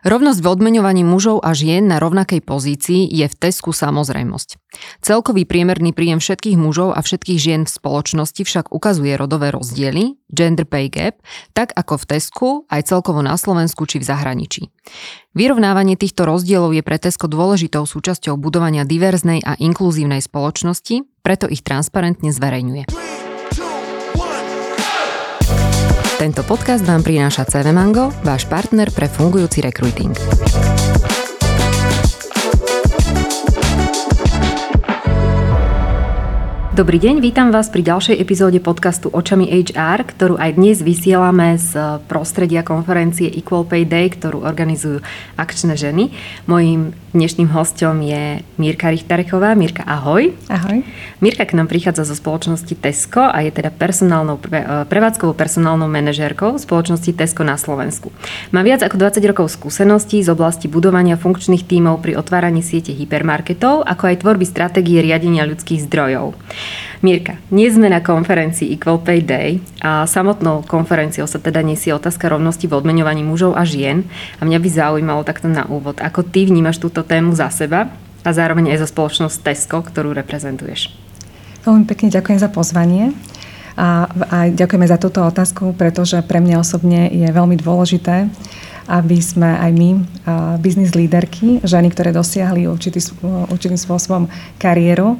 Rovnosť v odmeňovaní mužov a žien na rovnakej pozícii je v Tesku samozrejmosť. Celkový priemerný príjem všetkých mužov a všetkých žien v spoločnosti však ukazuje rodové rozdiely, gender pay gap, tak ako v Tesku, aj celkovo na Slovensku či v zahraničí. Vyrovnávanie týchto rozdielov je pre Tesko dôležitou súčasťou budovania diverznej a inkluzívnej spoločnosti, preto ich transparentne zverejňuje. Tento podcast vám prináša CV Mango, váš partner pre fungujúci rekruting. Dobrý deň, vítam vás pri ďalšej epizóde podcastu Očami HR, ktorú aj dnes vysielame z prostredia konferencie Equal Pay Day, ktorú organizujú akčné ženy. Mojím dnešným hostom je Mirka Richtarechová. Mirka, ahoj. Ahoj. Mirka k nám prichádza zo spoločnosti Tesco a je teda personálnou, prevádzkovou personálnou manažérkou spoločnosti Tesco na Slovensku. Má viac ako 20 rokov skúseností z oblasti budovania funkčných tímov pri otváraní siete hypermarketov, ako aj tvorby stratégie riadenia ľudských zdrojov. Mirka, nie sme na konferencii Equal Pay Day a samotnou konferenciou sa teda nesie otázka rovnosti v odmeňovaní mužov a žien a mňa by zaujímalo takto na úvod, ako ty vnímaš túto tému za seba a zároveň aj za spoločnosť Tesco, ktorú reprezentuješ. Veľmi pekne ďakujem za pozvanie. A, a ďakujeme za túto otázku, pretože pre mňa osobne je veľmi dôležité, aby sme aj my, biznis líderky, ženy, ktoré dosiahli určitý, určitým spôsobom kariéru,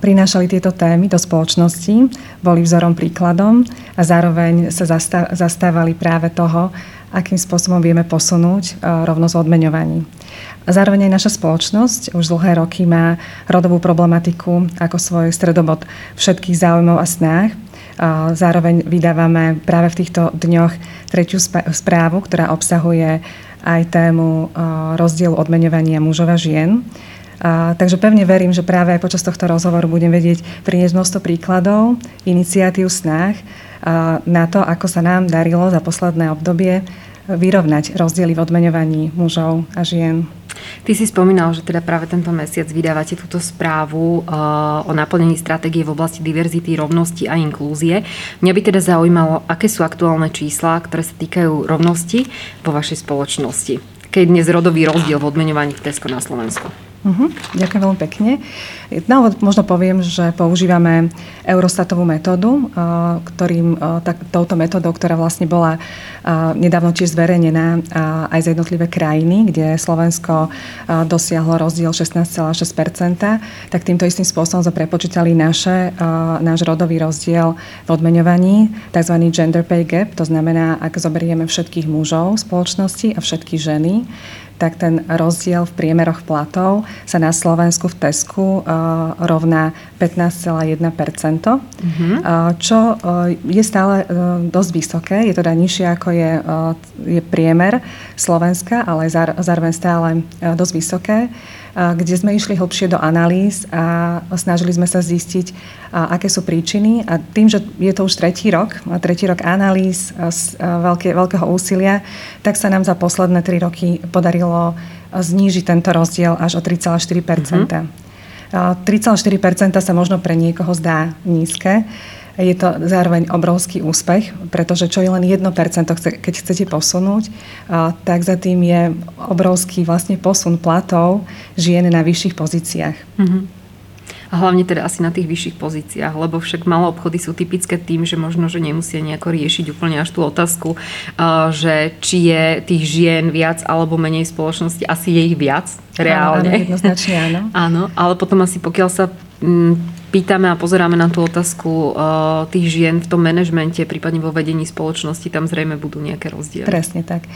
prinášali tieto témy do spoločnosti, boli vzorom príkladom a zároveň sa zastávali práve toho, akým spôsobom vieme posunúť rovnosť v odmeňovaní. A zároveň aj naša spoločnosť už dlhé roky má rodovú problematiku ako svoj stredobod všetkých záujmov a snách. Zároveň vydávame práve v týchto dňoch tretiu správu, ktorá obsahuje aj tému rozdielu odmeňovania mužov a žien. Takže pevne verím, že práve aj počas tohto rozhovoru budem vedieť priniesť množstvo príkladov, iniciatív, snách na to, ako sa nám darilo za posledné obdobie vyrovnať rozdiely v odmeňovaní mužov a žien. Ty si spomínal, že teda práve tento mesiac vydávate túto správu o naplnení stratégie v oblasti diverzity, rovnosti a inklúzie. Mňa by teda zaujímalo, aké sú aktuálne čísla, ktoré sa týkajú rovnosti vo vašej spoločnosti. Keď dnes rodový rozdiel v odmeňovaní v Tesco na Slovensku? Uh-huh. Ďakujem veľmi pekne. Na úvod možno poviem, že používame Eurostatovú metódu, ktorým, tak, touto metódou, ktorá vlastne bola nedávno tiež zverejnená aj za jednotlivé krajiny, kde Slovensko dosiahlo rozdiel 16,6%, tak týmto istým spôsobom sme prepočítali naše, náš rodový rozdiel v odmeňovaní, tzv. gender pay gap, to znamená, ak zoberieme všetkých mužov v spoločnosti a všetky ženy, tak ten rozdiel v priemeroch platov sa na Slovensku v Tesku uh, rovná 15,1%, mm-hmm. uh, čo uh, je stále dosť vysoké, je teda nižšie ako je, je priemer Slovenska, ale zároveň stále dosť vysoké kde sme išli hlbšie do analýz a snažili sme sa zistiť, aké sú príčiny. A tým, že je to už tretí rok, tretí rok analýz, veľké, veľkého úsilia, tak sa nám za posledné tri roky podarilo znížiť tento rozdiel až o 3,4 mm-hmm. 3,4% sa možno pre niekoho zdá nízke, je to zároveň obrovský úspech, pretože čo je len 1%, keď chcete posunúť, tak za tým je obrovský vlastne posun platov žien na vyšších pozíciách. Mm-hmm. A hlavne teda asi na tých vyšších pozíciách, lebo však malé obchody sú typické tým, že možno, že nemusia nejako riešiť úplne až tú otázku, že či je tých žien viac alebo menej v spoločnosti, asi je ich viac, reálne. Áno, jednoznačne áno. áno, ale potom asi pokiaľ sa pýtame a pozeráme na tú otázku uh, tých žien v tom manažmente, prípadne vo vedení spoločnosti, tam zrejme budú nejaké rozdiely. Presne tak.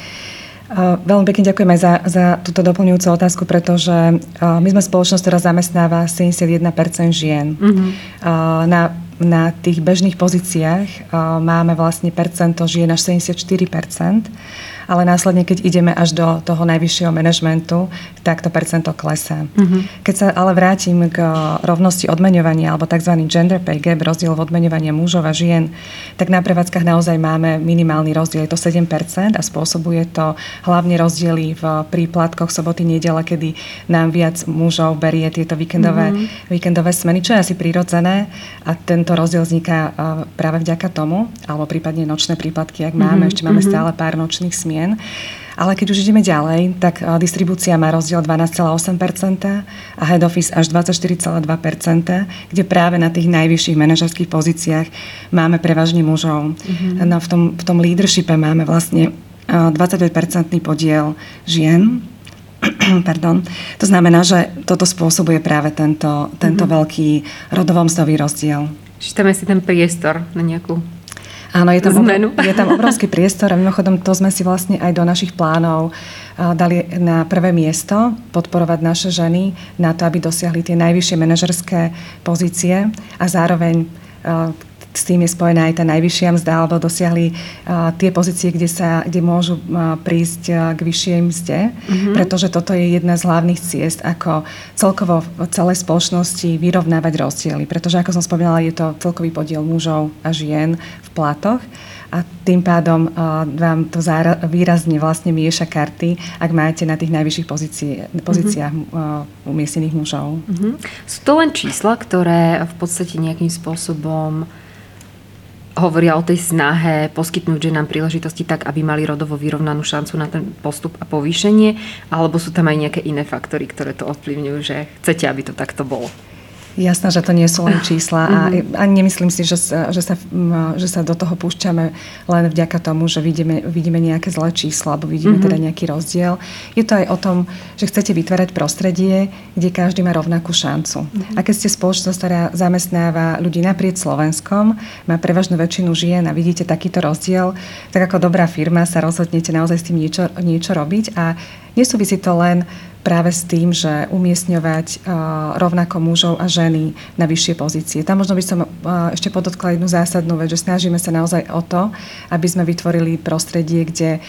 Uh, veľmi pekne ďakujem aj za, za túto doplňujúcu otázku, pretože uh, my sme spoločnosť, ktorá zamestnáva 71% žien. Uh, na, na tých bežných pozíciách máme vlastne percento žien až 74% ale následne, keď ideme až do toho najvyššieho manažmentu, tak to percento klesá. Mm-hmm. Keď sa ale vrátim k rovnosti odmeňovania alebo tzv. gender pay gap, rozdiel v odmeňovaní mužov a žien, tak na prevádzkach naozaj máme minimálny rozdiel, je to 7% a spôsobuje to hlavne rozdiely v príplatkoch soboty, nedele, kedy nám viac mužov berie tieto víkendové, mm-hmm. víkendové smeny, čo je asi prirodzené a tento rozdiel vzniká práve vďaka tomu, alebo prípadne nočné príplatky, ak máme, mm-hmm. ešte máme mm-hmm. stále pár nočných smien, zmien. Ale keď už ideme ďalej, tak distribúcia má rozdiel 12,8% a head office až 24,2%, kde práve na tých najvyšších manažerských pozíciách máme prevažne mužov. Mm-hmm. No, v, tom, v tom leadershipe máme vlastne 25-percentný podiel žien, Pardon. To znamená, že toto spôsobuje práve tento, tento mm-hmm. veľký rodovomstový rozdiel. Čiže tam je si ten priestor na nejakú Áno, je tam, zmenu. je tam obrovský priestor a mimochodom to sme si vlastne aj do našich plánov dali na prvé miesto podporovať naše ženy na to, aby dosiahli tie najvyššie manažerské pozície a zároveň s tým je spojená aj tá najvyššia mzda, alebo dosiahli uh, tie pozície, kde, sa, kde môžu uh, prísť uh, k vyššej mzde, mm-hmm. pretože toto je jedna z hlavných ciest, ako celkovo v celej spoločnosti vyrovnávať rozdiely. Pretože, ako som spomínala, je to celkový podiel mužov a žien v platoch a tým pádom uh, vám to zára, výrazne vlastne mieša karty, ak máte na tých najvyšších pozície, pozíciách mm-hmm. uh, umiestnených mužov. Mm-hmm. Sú to len čísla, ktoré v podstate nejakým spôsobom hovoria o tej snahe poskytnúť ženám príležitosti tak, aby mali rodovo vyrovnanú šancu na ten postup a povýšenie, alebo sú tam aj nejaké iné faktory, ktoré to ovplyvňujú, že chcete, aby to takto bolo? Jasné, že to nie sú len čísla a mhm. ani nemyslím si, že sa, že, sa, že sa do toho púšťame len vďaka tomu, že vidíme, vidíme nejaké zlé čísla alebo vidíme mm-hmm. teda nejaký rozdiel. Je to aj o tom, že chcete vytvárať prostredie, kde každý má rovnakú šancu. Mm-hmm. A keď ste spoločnosť, ktorá zamestnáva ľudí naprieč Slovenskom, má prevažnú väčšinu žien a vidíte takýto rozdiel, tak ako dobrá firma sa rozhodnete naozaj s tým niečo, niečo robiť a nesúvisí to len práve s tým, že umiestňovať rovnako mužov a ženy na vyššie pozície. Tam možno by som ešte podotkla jednu zásadnú vec, že snažíme sa naozaj o to, aby sme vytvorili prostredie, kde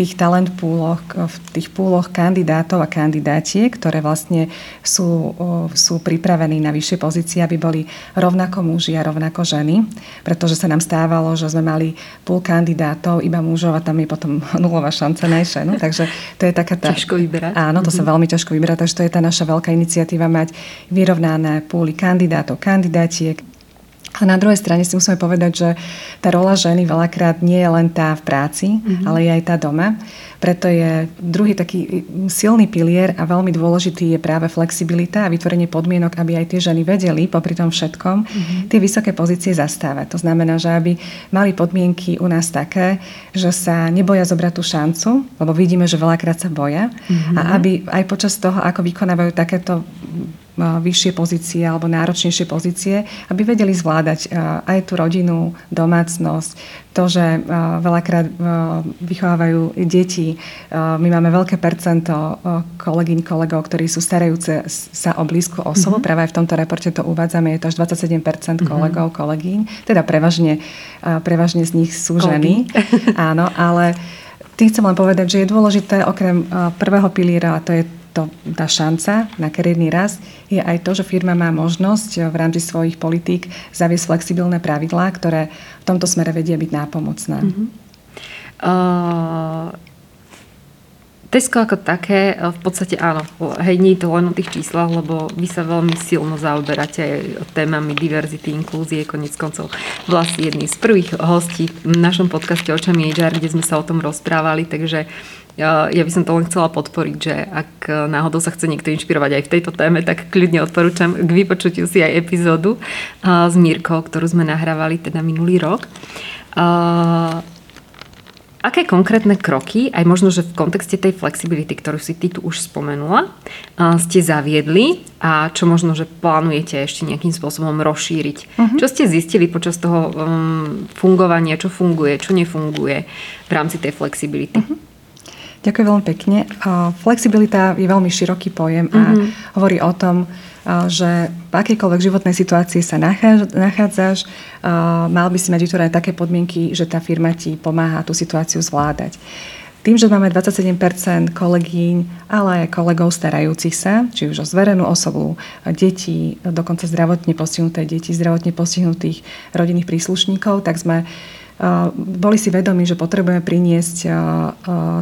tých talent púloch, v tých púloch kandidátov a kandidátiek, ktoré vlastne sú, sú pripravení na vyššie pozície, aby boli rovnako muži a rovnako ženy, pretože sa nám stávalo, že sme mali púl kandidátov, iba mužov a tam je potom nulová šanca na ženu. Takže to je taká tá... Ťažko vyberať. Áno, to sa mhm. veľmi ťažko vyberať, takže to je tá naša veľká iniciatíva mať vyrovnané púly kandidátov, kandidátiek, a na druhej strane si musíme povedať, že tá rola ženy veľakrát nie je len tá v práci, mm-hmm. ale je aj tá doma. Preto je druhý taký silný pilier a veľmi dôležitý je práve flexibilita a vytvorenie podmienok, aby aj tie ženy vedeli popri tom všetkom mm-hmm. tie vysoké pozície zastávať. To znamená, že aby mali podmienky u nás také, že sa neboja zobrať tú šancu, lebo vidíme, že veľakrát sa boja mm-hmm. a aby aj počas toho, ako vykonávajú takéto vyššie pozície alebo náročnejšie pozície, aby vedeli zvládať aj tú rodinu, domácnosť, to, že veľakrát vychovávajú deti. My máme veľké percento kolegyň, kolegov, ktorí sú starajúce sa o blízku osobu. Mm-hmm. Práve aj v tomto reporte to uvádzame, je to až 27% mm-hmm. kolegov, kolegyň. Teda prevažne, prevažne z nich sú ženy. Áno, ale tým chcem len povedať, že je dôležité okrem prvého piliera, a to je to, tá šanca na kariérny rast je aj to, že firma má možnosť v rámci svojich politík zaviesť flexibilné pravidlá, ktoré v tomto smere vedia byť nápomocné. Uh-huh. Uh, Tesco ako také, v podstate áno, hej, nie je to len o tých číslach, lebo vy sa veľmi silno zaoberáte témami diverzity, inklúzie, konec koncov vlastne jedný z prvých hostí v našom podcaste Očami HR, kde sme sa o tom rozprávali, takže ja, ja by som to len chcela podporiť, že ak náhodou sa chce niekto inšpirovať aj v tejto téme, tak kľudne odporúčam k vypočutiu si aj epizódu s Mírkou, ktorú sme nahrávali teda minulý rok. Aké konkrétne kroky, aj možno, že v kontexte tej flexibility, ktorú si ty tu už spomenula, ste zaviedli a čo možno, že plánujete ešte nejakým spôsobom rozšíriť? Uh-huh. Čo ste zistili počas toho um, fungovania, čo funguje, čo nefunguje v rámci tej flexibility? Uh-huh. Ďakujem veľmi pekne. Flexibilita je veľmi široký pojem a mm-hmm. hovorí o tom, že v akejkoľvek životnej situácii sa nachádzaš, mal by si mať vytvorené také podmienky, že tá firma ti pomáha tú situáciu zvládať. Tým, že máme 27% kolegyň, ale aj kolegov starajúcich sa, či už o zverenú osobu, deti, dokonca zdravotne postihnuté deti, zdravotne postihnutých rodinných príslušníkov, tak sme boli si vedomi, že potrebujeme priniesť,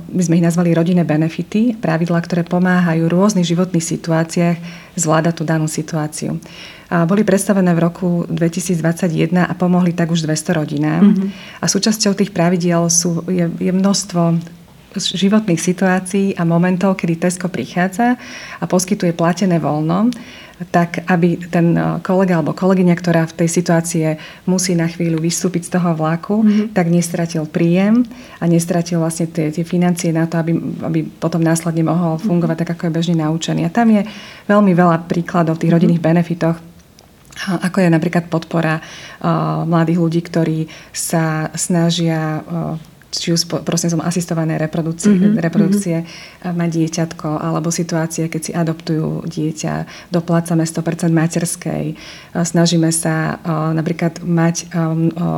my sme ich nazvali rodinné benefity, pravidlá, ktoré pomáhajú v rôznych životných situáciách zvládať tú danú situáciu. Boli predstavené v roku 2021 a pomohli tak už 200 rodinám. Mm-hmm. A súčasťou tých pravidiel sú, je, je množstvo životných situácií a momentov, kedy Tesco prichádza a poskytuje platené voľno, tak aby ten e, kolega alebo kolegyňa, ktorá v tej situácii musí na chvíľu vystúpiť z toho vlaku, mm-hmm. tak nestratil príjem a nestratil vlastne tie, tie financie na to, aby, aby potom následne mohol fungovať mm-hmm. tak, ako je bežne naučený. A tam je veľmi veľa príkladov v tých mm-hmm. rodinných benefitoch, ako je napríklad podpora uh, mladých ľudí, ktorí sa snažia uh, či už prosím som asistované reprodukcie, mm-hmm. reprodukcie mm-hmm. má dieťatko, alebo situácie, keď si adoptujú dieťa, doplácame 100% materskej, snažíme sa napríklad mať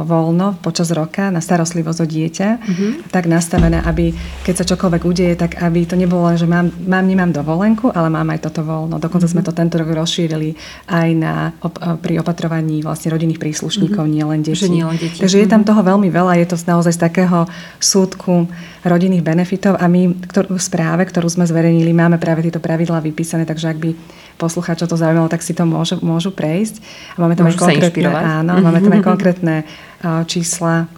voľno počas roka na starostlivosť o dieťa, mm-hmm. tak nastavené, aby keď sa čokoľvek udeje, tak aby to nebolo len, že mám, mám nemám dovolenku, ale mám aj toto voľno. Dokonca mm-hmm. sme to tento rok rozšírili aj na, op, pri opatrovaní vlastne rodinných príslušníkov, mm-hmm. nielen detí. nie len deti. Takže mm-hmm. je tam toho veľmi veľa, je to naozaj z takého súdku rodinných benefitov a my v správe, ktorú sme zverejnili, máme práve tieto pravidlá vypísané, takže ak by poslucháčov to zaujímalo, tak si to môžu, môžu prejsť. A máme tam aj konkrétne, áno, máme tam aj konkrétne čísla,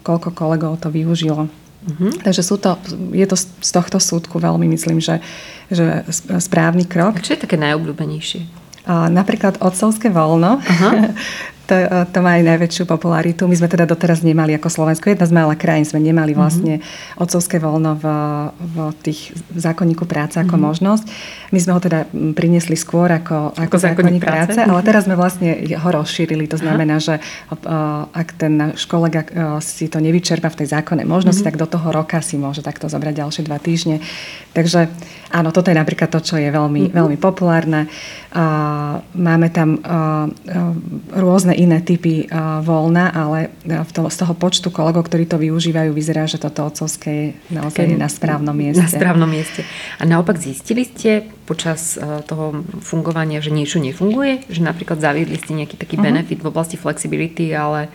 koľko kolegov to využilo. Uh-huh. Takže sú to, je to z tohto súdku veľmi, myslím, že, že správny krok. A čo je také najobľúbenejšie? napríklad otcovské voľno. Uh-huh. to, to má aj najväčšiu popularitu. My sme teda doteraz nemali ako Slovensko, jedna z mála krajín sme nemali mhm. vlastne mm-hmm. otcovské voľno v, v tých zákonníku práce ako mm-hmm. možnosť. My sme ho teda priniesli skôr ako, ako, ako zákonník práce, práce, ale teraz sme vlastne ho rozšírili. To znamená, Aha. že ak ten náš kolega si to nevyčerpa v tej zákonnej možnosti, mm-hmm. tak do toho roka si môže takto zobrať ďalšie dva týždne. Takže áno, toto je napríklad to, čo je veľmi, mm-hmm. veľmi populárne. Máme tam rôzne iné typy voľna, ale to, z toho počtu kolegov, ktorí to využívajú, vyzerá, že toto otcovské je naozaj na správnom mieste. Na správnom mieste. A naopak zistili ste počas toho fungovania, že niečo nefunguje? Že napríklad zaviedli ste nejaký taký uh-huh. benefit v oblasti flexibility, ale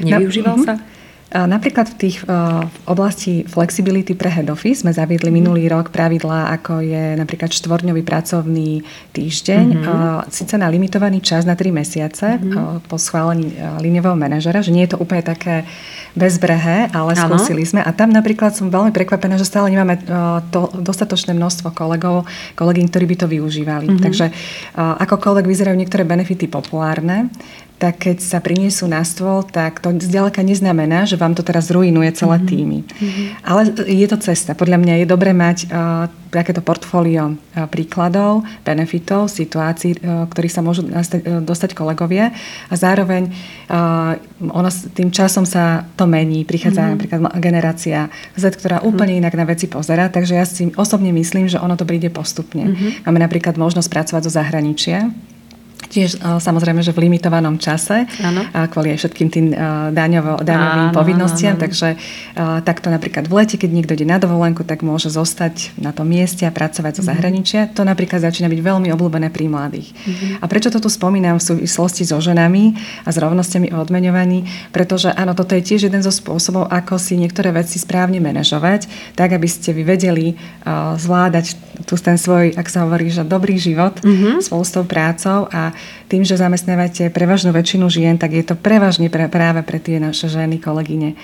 nevyužíval no, uh-huh. sa? Napríklad v tých v oblasti flexibility pre head office sme zaviedli minulý rok pravidlá, ako je napríklad štvorňový pracovný týždeň, mm-hmm. síce na limitovaný čas na 3 mesiace mm-hmm. po schválení líniového manažera, že nie je to úplne také bezbrehé, ale ano. skúsili sme. A tam napríklad som veľmi prekvapená, že stále nemáme to dostatočné množstvo kolegov, kolegy, ktorí by to využívali. Mm-hmm. Takže akokoľvek vyzerajú niektoré benefity populárne, tak keď sa priniesú na stôl, tak to zďaleka neznamená, že vám to teraz ruinuje celé mm-hmm. týmy. Mm-hmm. Ale je to cesta. Podľa mňa je dobré mať uh, takéto portfólio uh, príkladov, benefitov, situácií, uh, ktorých sa môžu nastať, uh, dostať kolegovia a zároveň uh, ono, tým časom sa to mení. Prichádza mm-hmm. napríklad generácia Z, ktorá mm-hmm. úplne inak na veci pozera, takže ja si osobne myslím, že ono to príde postupne. Mm-hmm. Máme napríklad možnosť pracovať zo zahraničia, Tiež e, samozrejme, že v limitovanom čase, ano. kvôli aj všetkým tým e, daňovo, daňovým áno, povinnostiam. Áno, áno. Takže takto napríklad v lete, keď niekto ide na dovolenku, tak môže zostať na tom mieste a pracovať zo mm-hmm. zahraničia. To napríklad začína byť veľmi obľúbené pri mladých. Mm-hmm. A prečo to tu spomínam v súvislosti so ženami a s rovnosťami o odmeňovaní? Pretože áno, toto je tiež jeden zo spôsobov, ako si niektoré veci správne manažovať, tak aby ste vy vedeli zvládať tu ten svoj, ak sa hovorí, že dobrý život mm-hmm. spolu s tou prácou a tým, že zamestnávate prevažnú väčšinu žien, tak je to prevažne pre, práve pre tie naše ženy, kolegyne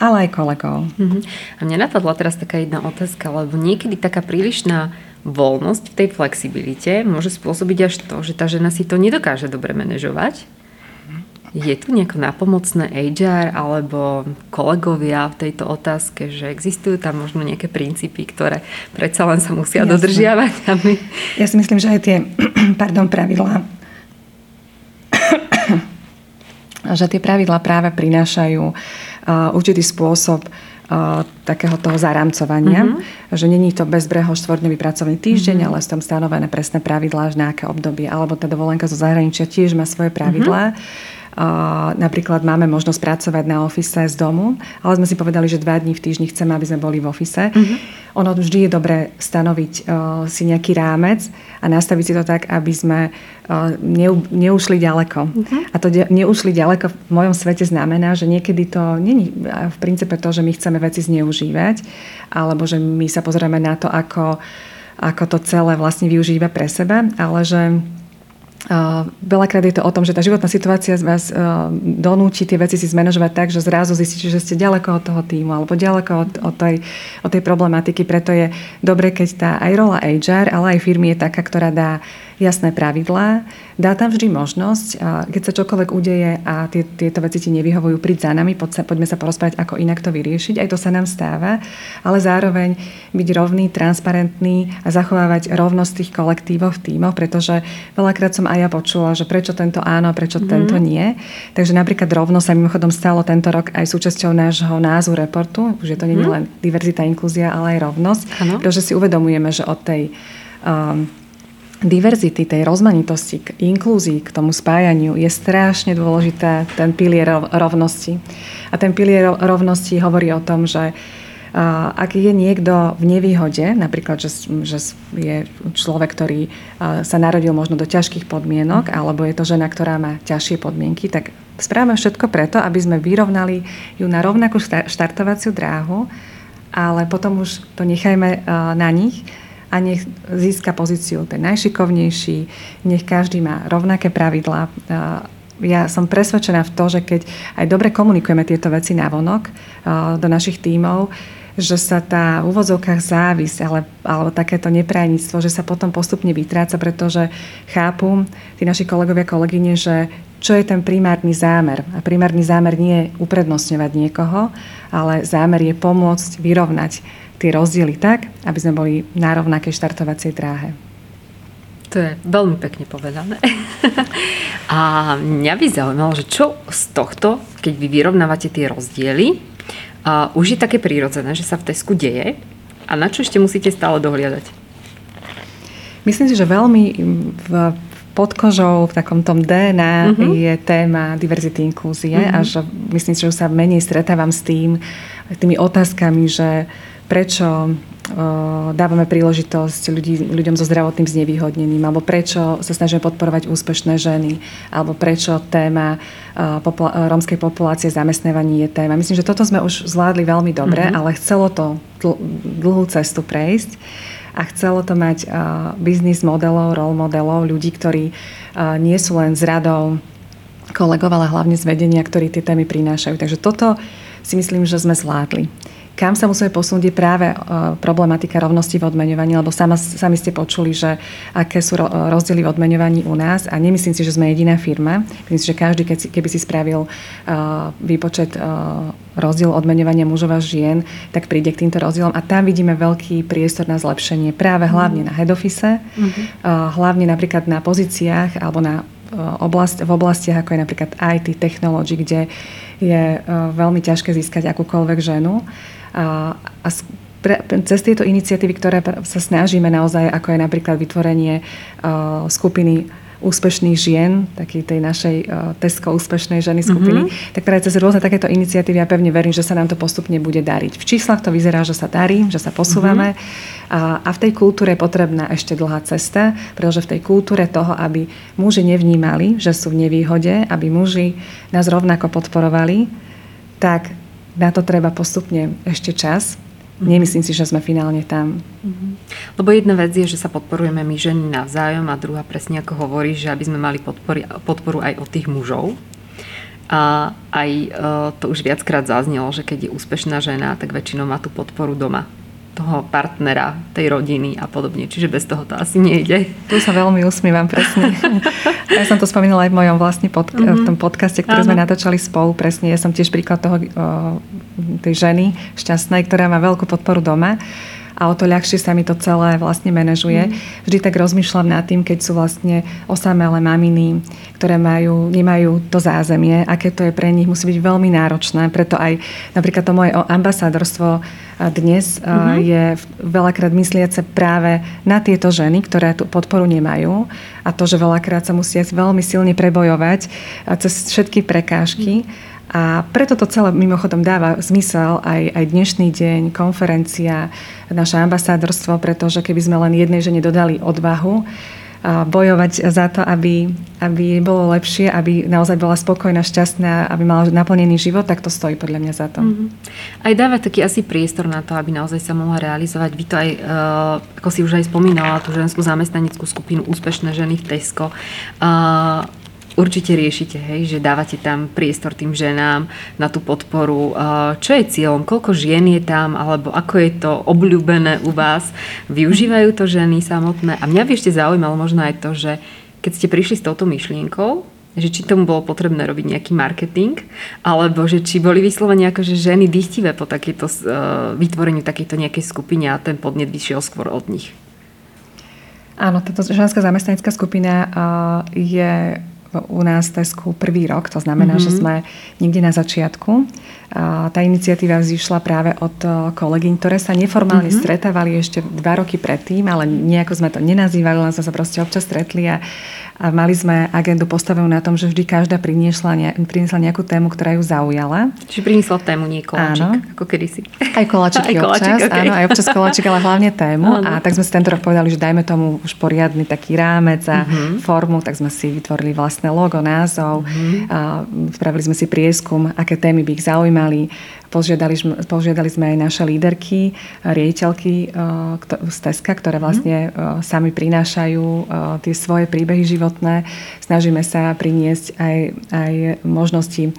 ale aj kolegov. Uh-huh. A mňa napadla teraz taká jedna otázka, lebo niekedy taká prílišná voľnosť v tej flexibilite môže spôsobiť až to, že tá žena si to nedokáže dobre manažovať. Je tu nejako napomocné HR alebo kolegovia v tejto otázke, že existujú tam možno nejaké princípy, ktoré predsa len sa musia Jasne. dodržiavať? Aby... Ja si myslím, že aj tie pardon, pravidlá že tie pravidlá práve prinášajú uh, určitý spôsob uh, takého toho zaramcovania, mm-hmm. že není to bezbreho štvorňový pracovný týždeň, mm-hmm. ale sú tam stanovené presné pravidlá, že na aké obdobie, alebo tá dovolenka zo zahraničia tiež má svoje pravidlá. Mm-hmm Napríklad máme možnosť pracovať na ofise z domu, ale sme si povedali, že dva dní v týždni chceme, aby sme boli v ofise. Uh-huh. Ono vždy je dobré stanoviť uh, si nejaký rámec a nastaviť si to tak, aby sme uh, neu, neušli ďaleko. Uh-huh. A to de- neušli ďaleko v mojom svete znamená, že niekedy to není v princípe to, že my chceme veci zneužívať, alebo že my sa pozrieme na to, ako, ako to celé vlastne využíva pre seba, ale že Veľakrát je to o tom, že tá životná situácia z vás donúči tie veci si zmanéžovať tak, že zrazu zistíte, že ste ďaleko od toho týmu alebo ďaleko od, od, tej, od tej problematiky. Preto je dobre, keď tá aj rola HR, ale aj firmy je taká, ktorá dá jasné pravidlá, dá tam vždy možnosť, keď sa čokoľvek udeje a tie, tieto veci ti nevyhovujú, príď za nami, poď sa, poďme sa porozprávať, ako inak to vyriešiť. Aj to sa nám stáva, ale zároveň byť rovný, transparentný a zachovávať rovnosť tých kolektívov v tímoch, pretože veľakrát som aj ja počula, že prečo tento áno, prečo mm. tento nie. Takže napríklad rovnosť sa mimochodom stalo tento rok aj súčasťou nášho názvu reportu, už je to nie mm. len diverzita, inklúzia, ale aj rovnosť, ano. pretože si uvedomujeme, že od tej um, diverzity, tej rozmanitosti, k inklúzii, k tomu spájaniu je strašne dôležité ten pilier rovnosti. A ten pilier rovnosti hovorí o tom, že ak je niekto v nevýhode, napríklad, že, že je človek, ktorý sa narodil možno do ťažkých podmienok, alebo je to žena, ktorá má ťažšie podmienky, tak správame všetko preto, aby sme vyrovnali ju na rovnakú štartovaciu dráhu, ale potom už to nechajme na nich, a nech získa pozíciu ten najšikovnejší, nech každý má rovnaké pravidlá. Ja som presvedčená v to, že keď aj dobre komunikujeme tieto veci na vonok do našich tímov, že sa tá v úvodzovkách závis ale, alebo takéto neprajníctvo, že sa potom postupne vytráca, pretože chápu tí naši kolegovia, kolegyne, že čo je ten primárny zámer. A primárny zámer nie je uprednostňovať niekoho, ale zámer je pomôcť vyrovnať tie rozdiely tak, aby sme boli na rovnakej štartovacej dráhe. To je veľmi pekne povedané. A mňa by zaujímalo, že čo z tohto, keď vy vyrovnávate tie rozdiely, a už je také prírodzené, že sa v Tesku deje a na čo ešte musíte stále dohliadať? Myslím si, že veľmi v pod kožou, v takom tom DNA uh-huh. je téma diverzity inklúzie uh-huh. a že myslím že sa menej stretávam s tým, tými otázkami, že prečo dávame príležitosť ľudí, ľuďom so zdravotným znevýhodnením, alebo prečo sa snažíme podporovať úspešné ženy, alebo prečo téma popula- rómskej populácie zamestnávaní je téma. Myslím, že toto sme už zvládli veľmi dobre, mm-hmm. ale chcelo to dl- dlhú cestu prejsť a chcelo to mať biznis modelov, role modelov, ľudí, ktorí nie sú len z radou kolegov, ale hlavne z vedenia, ktorí tie témy prinášajú. Takže toto si myslím, že sme zvládli. Kam sa musíme posunúť je práve e, problematika rovnosti v odmeňovaní, lebo sama, sami ste počuli, že aké sú rozdiely v odmeňovaní u nás a nemyslím si, že sme jediná firma. Myslím si, že každý, keby si spravil e, výpočet e, rozdiel odmeňovania mužov a žien, tak príde k týmto rozdielom a tam vidíme veľký priestor na zlepšenie práve hlavne na head office, mm-hmm. hlavne napríklad na pozíciách alebo na oblast, v oblastiach ako je napríklad IT, technology, kde je veľmi ťažké získať akúkoľvek ženu. A, a pre, cez tieto iniciatívy, ktoré sa snažíme naozaj, ako je napríklad vytvorenie skupiny úspešných žien, takej tej našej uh, Tesko úspešnej ženy skupiny, mm-hmm. tak práve cez rôzne takéto iniciatívy ja pevne verím, že sa nám to postupne bude dariť. V číslach to vyzerá, že sa darí, že sa posúvame mm-hmm. a, a v tej kultúre je potrebná ešte dlhá cesta, pretože v tej kultúre toho, aby muži nevnímali, že sú v nevýhode, aby muži nás rovnako podporovali, tak na to treba postupne ešte čas. Nemyslím si, že sme finálne tam. Mhm. Lebo jedna vec je, že sa podporujeme my ženy navzájom a druhá presne ako hovorí, že aby sme mali podpory, podporu aj od tých mužov. A aj e, to už viackrát zaznelo, že keď je úspešná žena, tak väčšinou má tú podporu doma toho partnera, tej rodiny a podobne. Čiže bez toho to asi nejde. Tu sa veľmi usmievam, presne. ja som to spomínala aj v mojom vlastne pod, mm-hmm. v tom podcaste, ktorý sme natáčali spolu. Presne, ja som tiež príklad toho, o, tej ženy šťastnej, ktorá má veľkú podporu doma a o to ľahšie sa mi to celé vlastne manažuje. Mm. Vždy tak rozmýšľam nad tým, keď sú vlastne osamelé maminy, ktoré majú, nemajú to zázemie, aké to je pre nich, musí byť veľmi náročné. Preto aj napríklad to moje ambasádorstvo dnes mm-hmm. je veľakrát mysliace práve na tieto ženy, ktoré tú podporu nemajú a to, že veľakrát sa musia veľmi silne prebojovať cez všetky prekážky. Mm a preto to celé mimochodom dáva zmysel aj, aj dnešný deň, konferencia, naše ambasádorstvo, pretože keby sme len jednej žene dodali odvahu, bojovať za to, aby, aby bolo lepšie, aby naozaj bola spokojná, šťastná, aby mala naplnený život, tak to stojí podľa mňa za to. Mm-hmm. Aj dáva taký asi priestor na to, aby naozaj sa mohla realizovať. Vy to aj, uh, ako si už aj spomínala, tú ženskú zamestnaneckú skupinu Úspešné ženy v Tesco. Určite riešite, hej, že dávate tam priestor tým ženám na tú podporu. Čo je cieľom? Koľko žien je tam? Alebo ako je to obľúbené u vás? Využívajú to ženy samotné? A mňa by ešte zaujímalo možno aj to, že keď ste prišli s touto myšlienkou, že či tomu bolo potrebné robiť nejaký marketing, alebo že či boli vyslovene ako, že ženy dychtivé po takýto, uh, vytvoreniu takejto nejakej skupine a ten podnet vyšiel skôr od nich. Áno, táto ženská zamestnanecká skupina uh, je u nás Tesku prvý rok, to znamená, mm-hmm. že sme niekde na začiatku. A tá iniciatíva vzýšla práve od kolegyň, ktoré sa neformálne mm-hmm. stretávali ešte dva roky predtým, ale nejako sme to nenazývali, len sme sa proste občas stretli a, a mali sme agendu postavenú na tom, že vždy každá priniesla, ne, priniesla nejakú tému, ktorá ju zaujala. Čiže priniesla tému, nie koláčik, áno. ako kedysi. Aj koláčiky aj koláčik, občas, okay. áno, aj občas koláčik, ale hlavne tému. Áno. A tak sme si tento rok povedali, že dajme tomu už poriadny taký rámec a uh-huh. formu, tak sme si vytvorili vlastné logo, názov. Uh-huh. A spravili sme si prieskum, aké témy by ich zaujímali. Požiadali, požiadali sme aj naše líderky, riaditeľky z Teska, ktoré vlastne sami prinášajú tie svoje príbehy životné. Snažíme sa priniesť aj, aj možnosti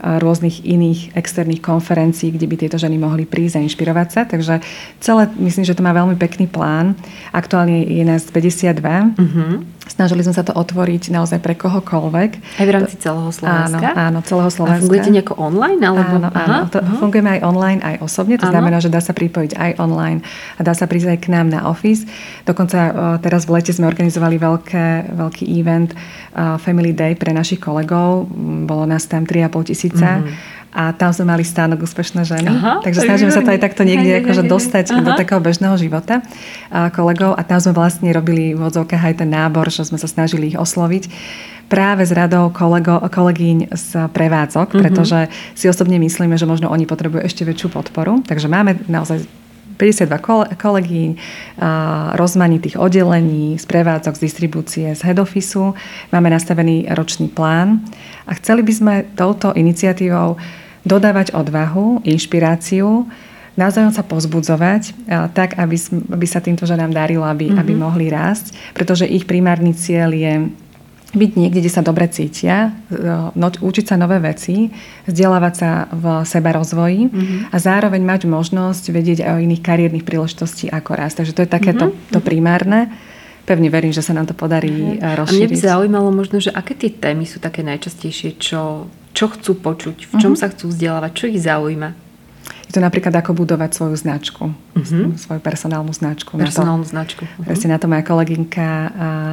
rôznych iných externých konferencií, kde by tieto ženy mohli prísť a inšpirovať sa. Takže celé, myslím, že to má veľmi pekný plán. Aktuálne je nás 52. Uh-huh. Snažili sme sa to otvoriť naozaj pre kohokoľvek. Aj v rámci celého Slovenska? Áno, áno celého Slovenska. A fungujete nejako online? Alebo... Áno, áno. To, uh-huh. Fungujeme aj online, aj osobne. To áno. znamená, že dá sa pripojiť aj online a dá sa prísť aj k nám na office. Dokonca uh, teraz v lete sme organizovali veľké, veľký event uh, Family Day pre našich kolegov. Bolo nás tam 3,5 tisíc tisíca. Mm-hmm. A tam sme mali stánok úspešné ženy. Aha, takže snažíme sa to aj takto niekde hej, akože hej, dostať Aha. do takého bežného života a kolegov. A tam sme vlastne robili v odzovkách aj ten nábor, že sme sa snažili ich osloviť práve s radou kolego, kolegyň z prevádzok, mm-hmm. pretože si osobne myslíme, že možno oni potrebujú ešte väčšiu podporu. Takže máme naozaj 52 kolegyň, rozmanitých oddelení, z prevádzok, z distribúcie, z head office. Máme nastavený ročný plán a chceli by sme touto iniciatívou dodávať odvahu, inšpiráciu, navzájom sa pozbudzovať, tak, aby, aby sa týmto ženám darilo, aby, mm-hmm. aby mohli rásť, pretože ich primárny cieľ je byť niekde, kde sa dobre cítia, no, učiť sa nové veci, vzdelávať sa v seba rozvoji mm-hmm. a zároveň mať možnosť vedieť aj o iných kariérnych príležitostí ako raz. Takže to je také mm-hmm. to, to mhm. primárne. Pevne verím, že sa nám to podarí mm-hmm. rozšíriť. A mňa by zaujímalo možno, že aké tie témy sú také najčastejšie, čo, čo chcú počuť, v čom mm-hmm. sa chcú vzdelávať, čo ich zaujíma. Je to napríklad ako budovať svoju značku, uh-huh. svoju personálnu značku. Personálnu to, značku. Uh-huh. Presne na to moja kolegynka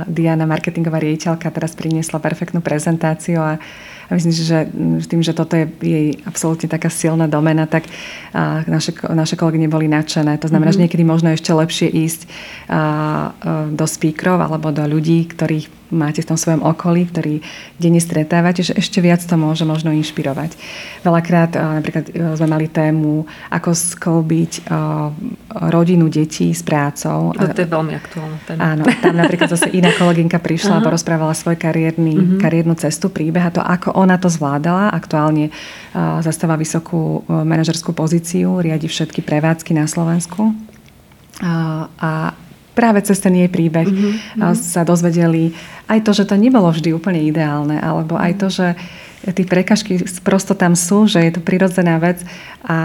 Diana, marketingová riaditeľka, teraz priniesla perfektnú prezentáciu a a myslím si, že tým, že toto je jej absolútne taká silná domena, tak naše, naše kolegyne boli nadšené. To znamená, mm-hmm. že niekedy možno ešte lepšie ísť do speakerov alebo do ľudí, ktorých máte v tom svojom okolí, ktorý denne stretávate, že ešte viac to môže možno inšpirovať. Veľakrát napríklad e, sme mali tému, ako sklbiť rodinu detí s prácou. To, to je veľmi aktuálna téma. Áno, tam napríklad zase iná kolegynka prišla a porozprávala svoj kariérny, mm-hmm. kariérnu cestu, príbeh a to, ako ona to zvládala. Aktuálne zastáva vysokú manažerskú pozíciu, riadi všetky prevádzky na Slovensku. A, a práve cez ten jej príbeh mm-hmm. sa dozvedeli aj to, že to nebolo vždy úplne ideálne, alebo aj to, že tie prekažky prosto tam sú, že je to prirodzená vec a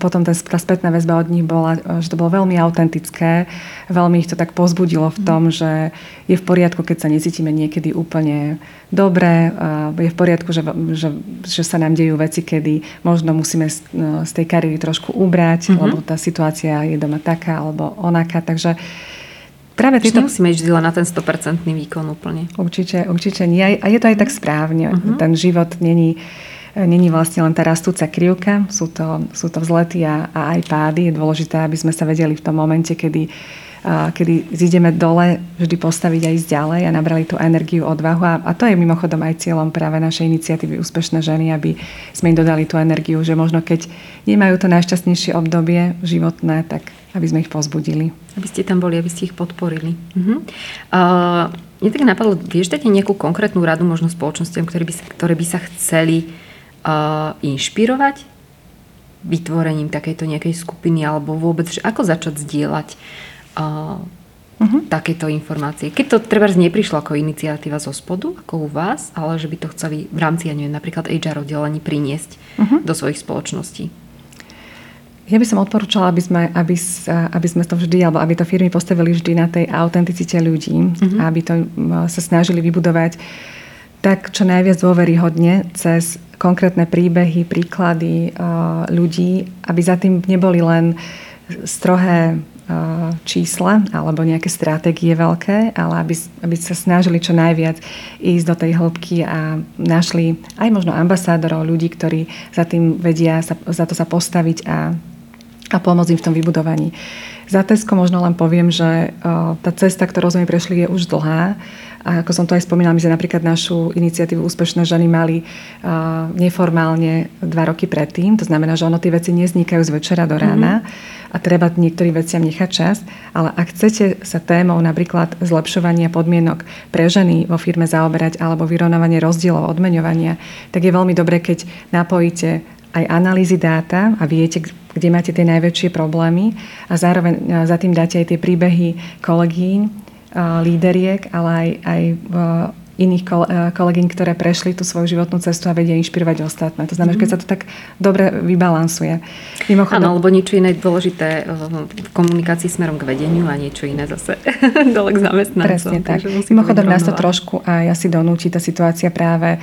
potom tá spätná väzba od nich bola, že to bolo veľmi autentické, veľmi ich to tak pozbudilo v tom, že je v poriadku, keď sa necítime niekedy úplne dobre, je v poriadku, že, že, že sa nám dejú veci, kedy možno musíme z, z tej kariéry trošku ubrať, mm-hmm. lebo tá situácia je doma taká alebo onaká, takže Práve tieto... Nemusíme ísť vždy len na ten 100% výkon úplne. Určite, určite nie. A je to aj tak správne. Uh-huh. Ten život není, není vlastne len tá rastúca krivka. Sú to, sú to vzlety a, a aj pády. Je dôležité, aby sme sa vedeli v tom momente, kedy kedy zídeme dole vždy postaviť a ísť ďalej a nabrali tú energiu, odvahu. A, a to je mimochodom aj cieľom práve našej iniciatívy Úspešné ženy, aby sme im dodali tú energiu, že možno keď nemajú to najšťastnejšie obdobie životné, tak aby sme ich pozbudili. Aby ste tam boli, aby ste ich podporili. Uh-huh. Uh, mne tak napadlo, vieš dať nejakú konkrétnu radu možno spoločnosťam, ktoré by ktoré by sa chceli uh, inšpirovať vytvorením takejto nejakej skupiny alebo vôbec, že ako začať zdieľať uh, uh-huh. takéto informácie. Keď to treba neprišlo ako iniciatíva zo spodu, ako u vás, ale že by to chceli v rámci, ja neviem, napríklad HR oddelení priniesť uh-huh. do svojich spoločností. Ja by som odporúčala, aby sme, aby, aby sme to vždy, alebo aby to firmy postavili vždy na tej autenticite ľudí, uh-huh. aby to sa snažili vybudovať tak čo najviac dôveryhodne cez konkrétne príbehy, príklady ľudí, aby za tým neboli len strohé čísla alebo nejaké stratégie veľké, ale aby, aby sa snažili čo najviac ísť do tej hĺbky a našli aj možno ambasádorov, ľudí, ktorí za tým vedia sa, za to sa postaviť a, a pomôcť im v tom vybudovaní. Za Tesco možno len poviem, že tá cesta, ktorou sme prešli, je už dlhá a ako som to aj spomínala, my sme napríklad našu iniciatívu Úspešné ženy mali neformálne dva roky predtým. To znamená, že ono tie veci neznikajú z večera do rána mm-hmm. A treba niektorým veciam nechať čas. Ale ak chcete sa témou napríklad zlepšovania podmienok pre ženy vo firme zaoberať alebo vyrovnávanie rozdielov odmeňovania, tak je veľmi dobré, keď napojíte aj analýzy dáta a viete, kde máte tie najväčšie problémy a zároveň za tým dáte aj tie príbehy kolegín líderiek, ale aj, aj iných kolegyň, ktoré prešli tú svoju životnú cestu a vedia inšpirovať ostatné. To znamená, mm-hmm. keď sa to tak dobre vybalansuje. Mimochodom... Áno, alebo niečo iné dôležité v komunikácii smerom k vedeniu a niečo iné zase dole k zamestnancom. Presne tak. Mimochodom nás to trošku a ja si donúči tá situácia práve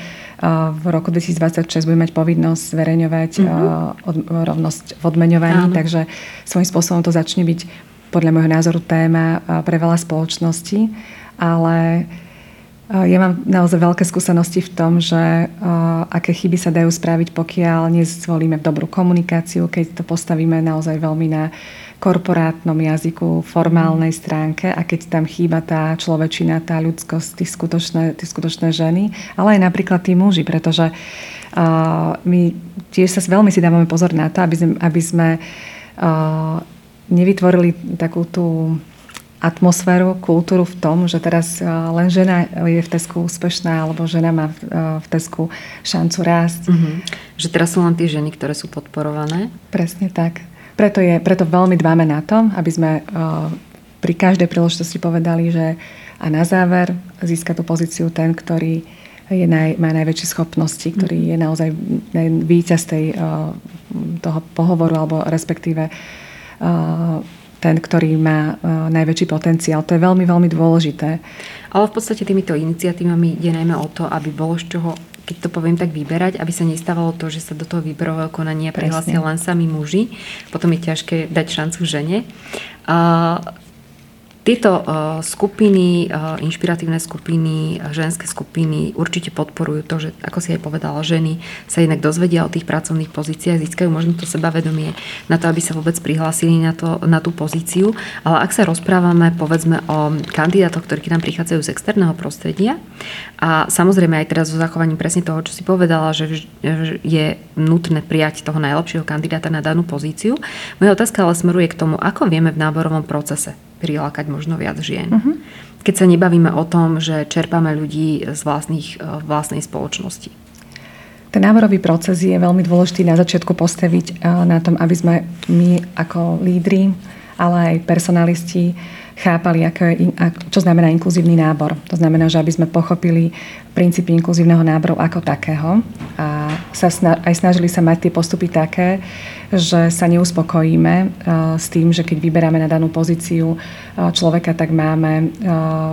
v roku 2026 budeme mať povinnosť zverejňovať mm-hmm. rovnosť v odmeňovaní, Áno. takže svojím spôsobom to začne byť podľa môjho názoru téma pre veľa spoločností, ale ja mám naozaj veľké skúsenosti v tom, že aké chyby sa dajú spraviť, pokiaľ nezvolíme dobrú komunikáciu, keď to postavíme naozaj veľmi na korporátnom jazyku, formálnej stránke a keď tam chýba tá človečina, tá ľudskosť, tí skutočné, tí skutočné ženy, ale aj napríklad tí muži, pretože uh, my tiež sa veľmi si dávame pozor na to, aby sme, aby sme uh, nevytvorili takú tú atmosféru, kultúru v tom, že teraz eh, len žena je v Tesku úspešná alebo žena má v eh, Tesku šancu rásť. Mm-hmm. Že teraz sú len tie ženy, ktoré sú podporované? Presne tak. Preto, je, preto veľmi dbáme na to, aby sme eh, pri každej príležitosti povedali, že a na záver získa tú pozíciu ten, ktorý je naj, má najväčšie schopnosti, ktorý mm-hmm. je naozaj víťaz tej, toho pohovoru alebo respektíve ten, ktorý má najväčší potenciál. To je veľmi, veľmi dôležité. Ale v podstate týmito iniciatívami ide najmä o to, aby bolo z čoho keď to poviem tak, vyberať, aby sa nestávalo to, že sa do toho výberového konania prihlásia len sami muži. Potom je ťažké dať šancu žene. Tieto uh, skupiny, uh, inšpiratívne skupiny, ženské skupiny určite podporujú to, že ako si aj povedala, ženy sa inak dozvedia o tých pracovných pozíciách, získajú možno to sebavedomie na to, aby sa vôbec prihlásili na, to, na tú pozíciu. Ale ak sa rozprávame povedzme o kandidátoch, ktorí k nám prichádzajú z externého prostredia a samozrejme aj teraz so zachovaním presne toho, čo si povedala, že je nutné prijať toho najlepšieho kandidáta na danú pozíciu. Moja otázka ale smeruje k tomu, ako vieme v náborovom procese prilákať možno viac žien. Uh-huh. Keď sa nebavíme o tom, že čerpáme ľudí z vlastných, e, vlastnej spoločnosti. Ten náborový proces je veľmi dôležitý na začiatku postaviť e, na tom, aby sme my ako lídry, ale aj personalisti chápali, ako je, čo znamená inkluzívny nábor. To znamená, že aby sme pochopili princípy inkluzívneho náboru ako takého a sa sna- aj snažili sa mať tie postupy také, že sa neuspokojíme uh, s tým, že keď vyberáme na danú pozíciu uh, človeka, tak máme, uh,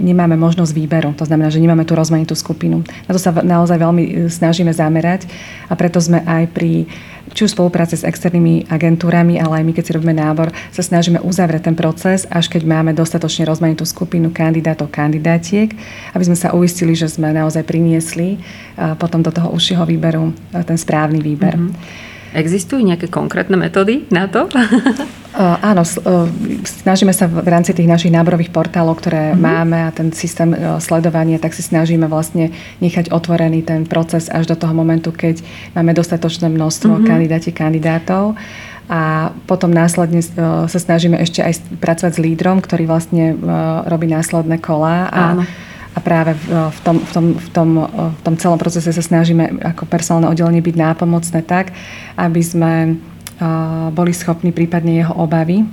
nemáme možnosť výberu. To znamená, že nemáme tú rozmanitú skupinu. Na to sa naozaj veľmi snažíme zamerať a preto sme aj pri či už spolupráce s externými agentúrami, ale aj my, keď si robíme nábor, sa snažíme uzavrieť ten proces, až keď máme dostatočne rozmanitú skupinu kandidátov, kandidátiek, aby sme sa uistili, že sme naozaj priniesli potom do toho užšieho výberu ten správny výber. Mm-hmm. Existujú nejaké konkrétne metódy na to? Áno, snažíme sa v rámci tých našich náborových portálov, ktoré mm-hmm. máme a ten systém sledovania, tak si snažíme vlastne nechať otvorený ten proces až do toho momentu, keď máme dostatočné množstvo mm-hmm. kandidáti, kandidátov a potom následne sa snažíme ešte aj pracovať s lídrom, ktorý vlastne robí následné kola a Áno a práve v tom, v, tom, v, tom, v tom celom procese sa snažíme ako personálne oddelenie byť nápomocné tak, aby sme boli schopní prípadne jeho obavy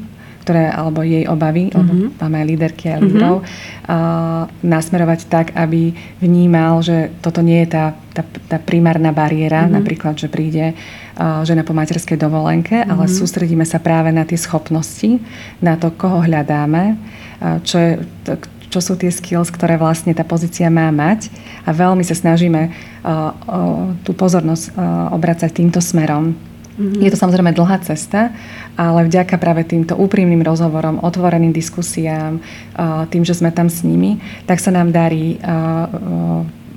ktoré, alebo jej obavy, mm-hmm. lebo máme aj líderky a lídrov, mm-hmm. nasmerovať tak, aby vnímal, že toto nie je tá, tá, tá primárna bariéra, mm-hmm. napríklad, že príde uh, žena po materskej dovolenke, mm-hmm. ale sústredíme sa práve na tie schopnosti, na to, koho hľadáme, uh, čo je, čo sú tie skills, ktoré vlastne tá pozícia má mať a veľmi sa snažíme uh, uh, tú pozornosť uh, obracať týmto smerom. Mm-hmm. Je to samozrejme dlhá cesta, ale vďaka práve týmto úprimným rozhovorom, otvoreným diskusiám, tým, že sme tam s nimi, tak sa nám darí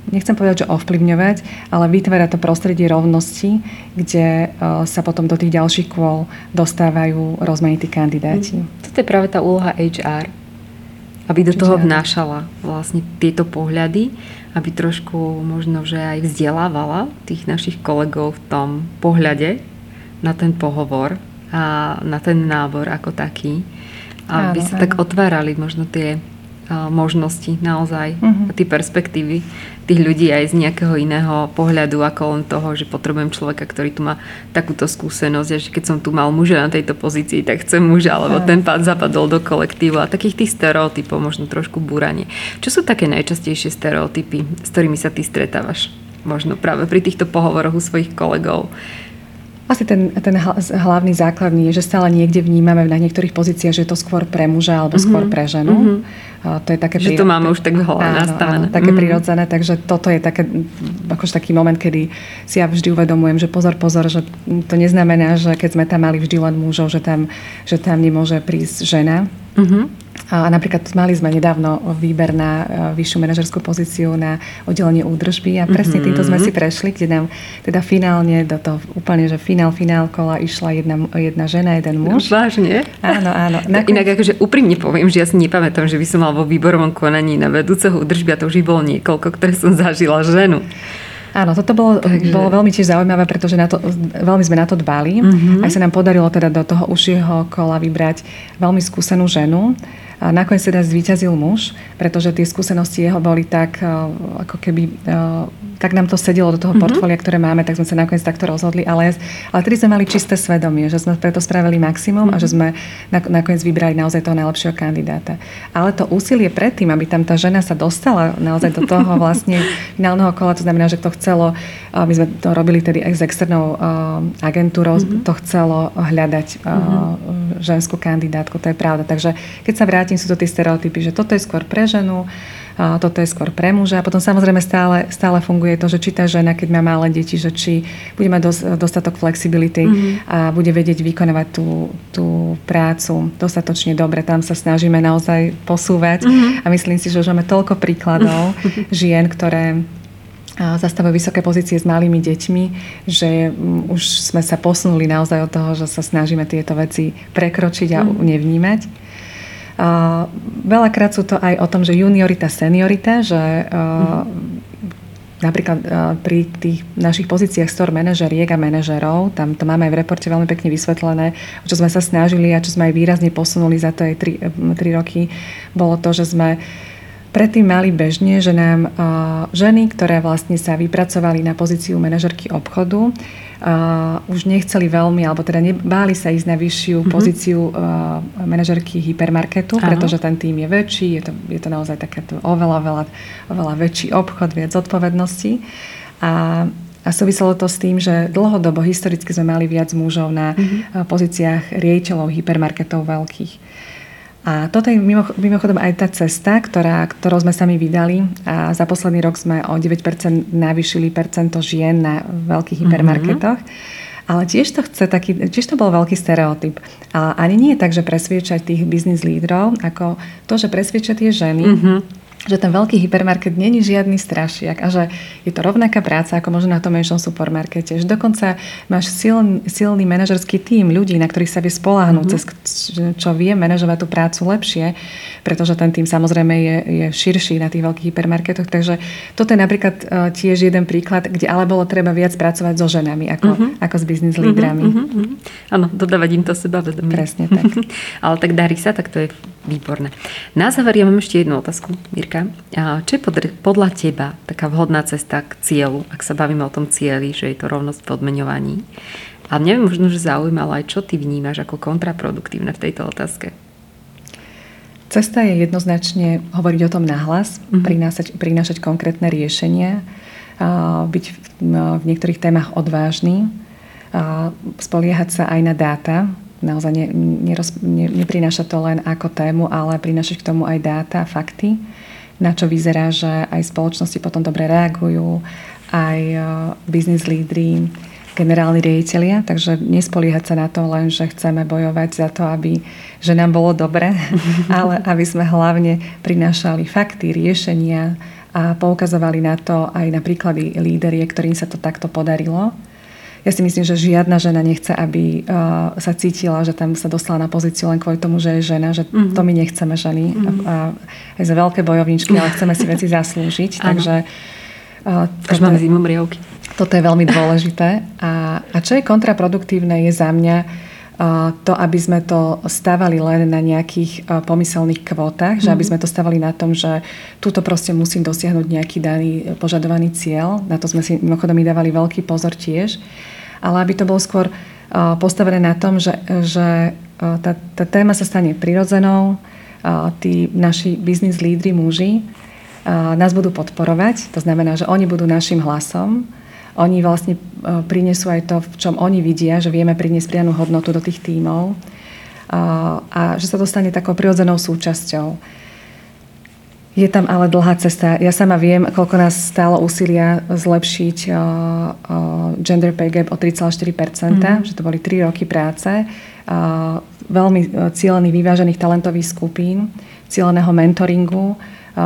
nechcem povedať, že ovplyvňovať, ale vytvára to prostredie rovnosti, kde sa potom do tých ďalších kôl dostávajú rozmanití kandidáti. Mm. Toto je práve tá úloha HR, aby do toho vnášala vlastne tieto pohľady, aby trošku možno, že aj vzdelávala tých našich kolegov v tom pohľade, na ten pohovor a na ten nábor ako taký. Aby áno, sa áno. tak otvárali možno tie možnosti naozaj uh-huh. a tie perspektívy tých ľudí aj z nejakého iného pohľadu ako len toho, že potrebujem človeka, ktorý tu má takúto skúsenosť a že keď som tu mal muža na tejto pozícii, tak chcem muža, lebo uh-huh. ten pád zapadol do kolektívu a takých tých stereotypov možno trošku búranie. Čo sú také najčastejšie stereotypy, s ktorými sa ty stretávaš? Možno práve pri týchto pohovoroch u svojich kolegov asi ten, ten hlavný základný je, že stále niekde vnímame na niektorých pozíciách, že je to skôr pre muža alebo mm-hmm. skôr pre ženu. Mm-hmm. A to je také že to máme už tak v hlave nastavené. Áno, také mm-hmm. prirodzené, takže toto je také, akož taký moment, kedy si ja vždy uvedomujem, že pozor, pozor, že to neznamená, že keď sme tam mali vždy len mužov, že tam, že tam nemôže prísť žena. Mm-hmm. A napríklad mali sme nedávno výber na e, vyššiu manažerskú pozíciu na oddelenie údržby a presne mm-hmm. týmto sme si prešli, kde nám teda finálne do toho úplne, že finál, finál kola išla jedna, jedna žena, jeden muž. No, vážne? Áno, áno. Nakon... Inak akože úprimne poviem, že ja si nepamätám, že by som mal vo výborovom konaní na vedúceho údržby a to už bolo niekoľko, ktoré som zažila ženu. Áno, toto bolo, Takže... bolo veľmi tiež zaujímavé, pretože na to, veľmi sme na to dbali. Uh-huh. Aj sa nám podarilo teda do toho užšieho kola vybrať veľmi skúsenú ženu, a nakoniec teda zvíťazil muž, pretože tie skúsenosti jeho boli tak, eh, ako keby, eh, tak nám to sedelo do toho mm-hmm. portfólia, ktoré máme, tak sme sa nakoniec takto rozhodli. Ale, ale tedy sme mali čisté svedomie, že sme preto spravili maximum mm-hmm. a že mhm. sme nakoniec vybrali naozaj toho najlepšieho kandidáta. Ale to úsilie predtým, aby tam tá žena sa dostala naozaj do toho vlastne finálneho kola, to znamená, že to chcelo, eh, my sme to robili tedy aj s externou agentúrou, mm-hmm. to chcelo hľadať mm-hmm. ženskú kandidátku, to je pravda. Takže keď sa vrátim sú to tie stereotypy, že toto je skôr pre ženu, toto je skôr pre muža. A potom samozrejme stále, stále funguje to, že či tá žena, keď má malé deti, že či bude mať dos, dostatok flexibility mm-hmm. a bude vedieť vykonovať tú, tú prácu dostatočne dobre. Tam sa snažíme naozaj posúvať mm-hmm. a myslím si, že už máme toľko príkladov žien, ktoré zastavujú vysoké pozície s malými deťmi, že mm, už sme sa posunuli naozaj od toho, že sa snažíme tieto veci prekročiť a mm. nevnímať. Veľakrát sú to aj o tom, že juniorita, seniorita, že mm. Napríklad pri tých našich pozíciách store manažeriek a manažerov, tam to máme aj v reporte veľmi pekne vysvetlené, čo sme sa snažili a čo sme aj výrazne posunuli za to aj 3, 3 roky, bolo to, že sme predtým mali bežne, že nám ženy, ktoré vlastne sa vypracovali na pozíciu manažerky obchodu, už nechceli veľmi, alebo teda nebáli sa ísť na vyššiu mm-hmm. pozíciu manažerky hypermarketu, Aha. pretože ten tým je väčší, je to, je to naozaj takéto oveľa, veľa, oveľa väčší obchod, viac zodpovedností. A a súviselo to s tým, že dlhodobo, historicky sme mali viac mužov na mm-hmm. pozíciách riejiteľov hypermarketov veľkých. A toto je mimochodom aj tá cesta, ktorá, ktorou sme sami vydali a za posledný rok sme o 9% navýšili percento žien na veľkých mhm. hypermarketoch. Mm-hmm. Ale tiež to chce taký, tiež to bol veľký stereotyp. A ani nie je tak, že presviečať tých biznis lídrov, ako to, že presviečať tie ženy, mm-hmm že ten veľký hypermarket není žiadny strašiak a že je to rovnaká práca ako možno na tom menšom supermarkete. Že dokonca máš silný, silný manažerský tím ľudí, na ktorých sa vie spoláhnuť, mm-hmm. cez čo vie manažovať tú prácu lepšie, pretože ten tým samozrejme je, je širší na tých veľkých hypermarketoch. Takže toto je napríklad uh, tiež jeden príklad, kde ale bolo treba viac pracovať so ženami ako, mm-hmm. ako s biznis lídrami. Mm-hmm. Áno, dodávať im to sebavedomie. Presne tak. ale tak darí sa, tak to je výborné. Na záver ja mám ešte jednu otázku, Mirka. Čo je podľa teba taká vhodná cesta k cieľu, ak sa bavíme o tom cieli, že je to rovnosť v odmeňovaní? A mňa by možno, že zaujímalo aj, čo ty vnímaš ako kontraproduktívne v tejto otázke. Cesta je jednoznačne hovoriť o tom nahlas, mm-hmm. prinášať, prinášať konkrétne riešenia, byť v niektorých témach odvážny, spoliehať sa aj na dáta, naozaj ne, neroz, ne, neprináša to len ako tému, ale prinášať k tomu aj dáta, fakty, na čo vyzerá, že aj spoločnosti potom dobre reagujú, aj uh, business lídry, generálni riaditeľia, takže nespoliehať sa na to len, že chceme bojovať za to, aby že nám bolo dobre, ale aby sme hlavne prinášali fakty, riešenia a poukazovali na to aj na príklady líderie, ktorým sa to takto podarilo ja si myslím, že žiadna žena nechce, aby uh, sa cítila, že tam sa dostala na pozíciu len kvôli tomu, že je žena, že mm-hmm. to my nechceme ženy. Mm-hmm. A, a aj za veľké bojovničky, ale chceme si veci zaslúžiť. takže uh, toto, máme zimom riavky. Toto je veľmi dôležité. A, a čo je kontraproduktívne, je za mňa to, aby sme to stavali len na nejakých pomyselných kvótach, že aby mhm. sme to stavali na tom, že túto proste musím dosiahnuť nejaký daný požadovaný cieľ. Na to sme si mimochodom dávali veľký pozor tiež. Ale aby to bolo skôr postavené na tom, že, že tá, tá téma sa stane prirodzenou, tí naši biznis lídry, muži, nás budú podporovať, to znamená, že oni budú našim hlasom, oni vlastne e, prinesú aj to, v čom oni vidia, že vieme priniesť pridanú hodnotu do tých tímov a že sa to stane takou prirodzenou súčasťou. Je tam ale dlhá cesta. Ja sama viem, koľko nás stálo úsilia zlepšiť uh, gender pay gap o 3,4%, mm. že to boli 3 roky práce, veľmi cieľených, vyvážených talentových skupín, cieľeného mentoringu,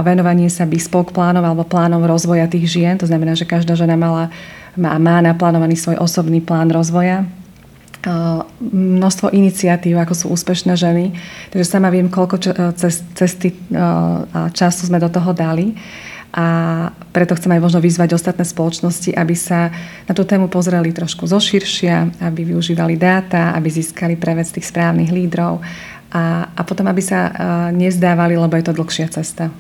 venovanie sa bespoke plánov alebo plánov rozvoja tých žien. To znamená, že každá žena mala má, má naplánovaný svoj osobný plán rozvoja, množstvo iniciatív, ako sú úspešné ženy. Takže sama viem, koľko cesty a času sme do toho dali. A preto chcem aj možno vyzvať ostatné spoločnosti, aby sa na tú tému pozreli trošku zoširšia, aby využívali dáta, aby získali prevec tých správnych lídrov a, a potom, aby sa nezdávali, lebo je to dlhšia cesta.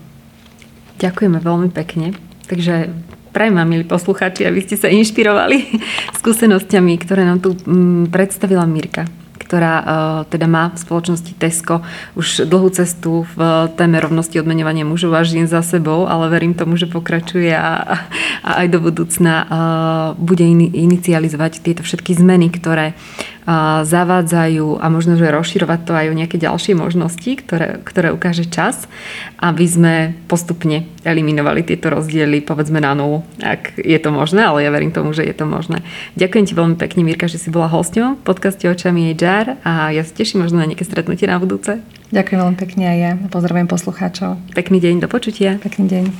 Ďakujeme veľmi pekne. Takže Prajem vám, milí poslucháči, aby ste sa inšpirovali skúsenosťami, ktoré nám tu mm, predstavila Mirka ktorá uh, teda má v spoločnosti Tesco už dlhú cestu v téme rovnosti odmenovania mužov a žien za sebou, ale verím tomu, že pokračuje a, a aj do budúcna uh, bude in, inicializovať tieto všetky zmeny, ktoré zavádzajú a možno, že rozširovať to aj o nejaké ďalšie možnosti, ktoré, ktoré ukáže čas, aby sme postupne eliminovali tieto rozdiely, povedzme na nulu, ak je to možné, ale ja verím tomu, že je to možné. Ďakujem ti veľmi pekne, Mirka, že si bola hosťom v podcaste Očami HR a ja sa teším možno na nejaké stretnutie na budúce. Ďakujem veľmi pekne aj ja. Pozdravujem poslucháčov. Pekný deň, do počutia. Pekný deň.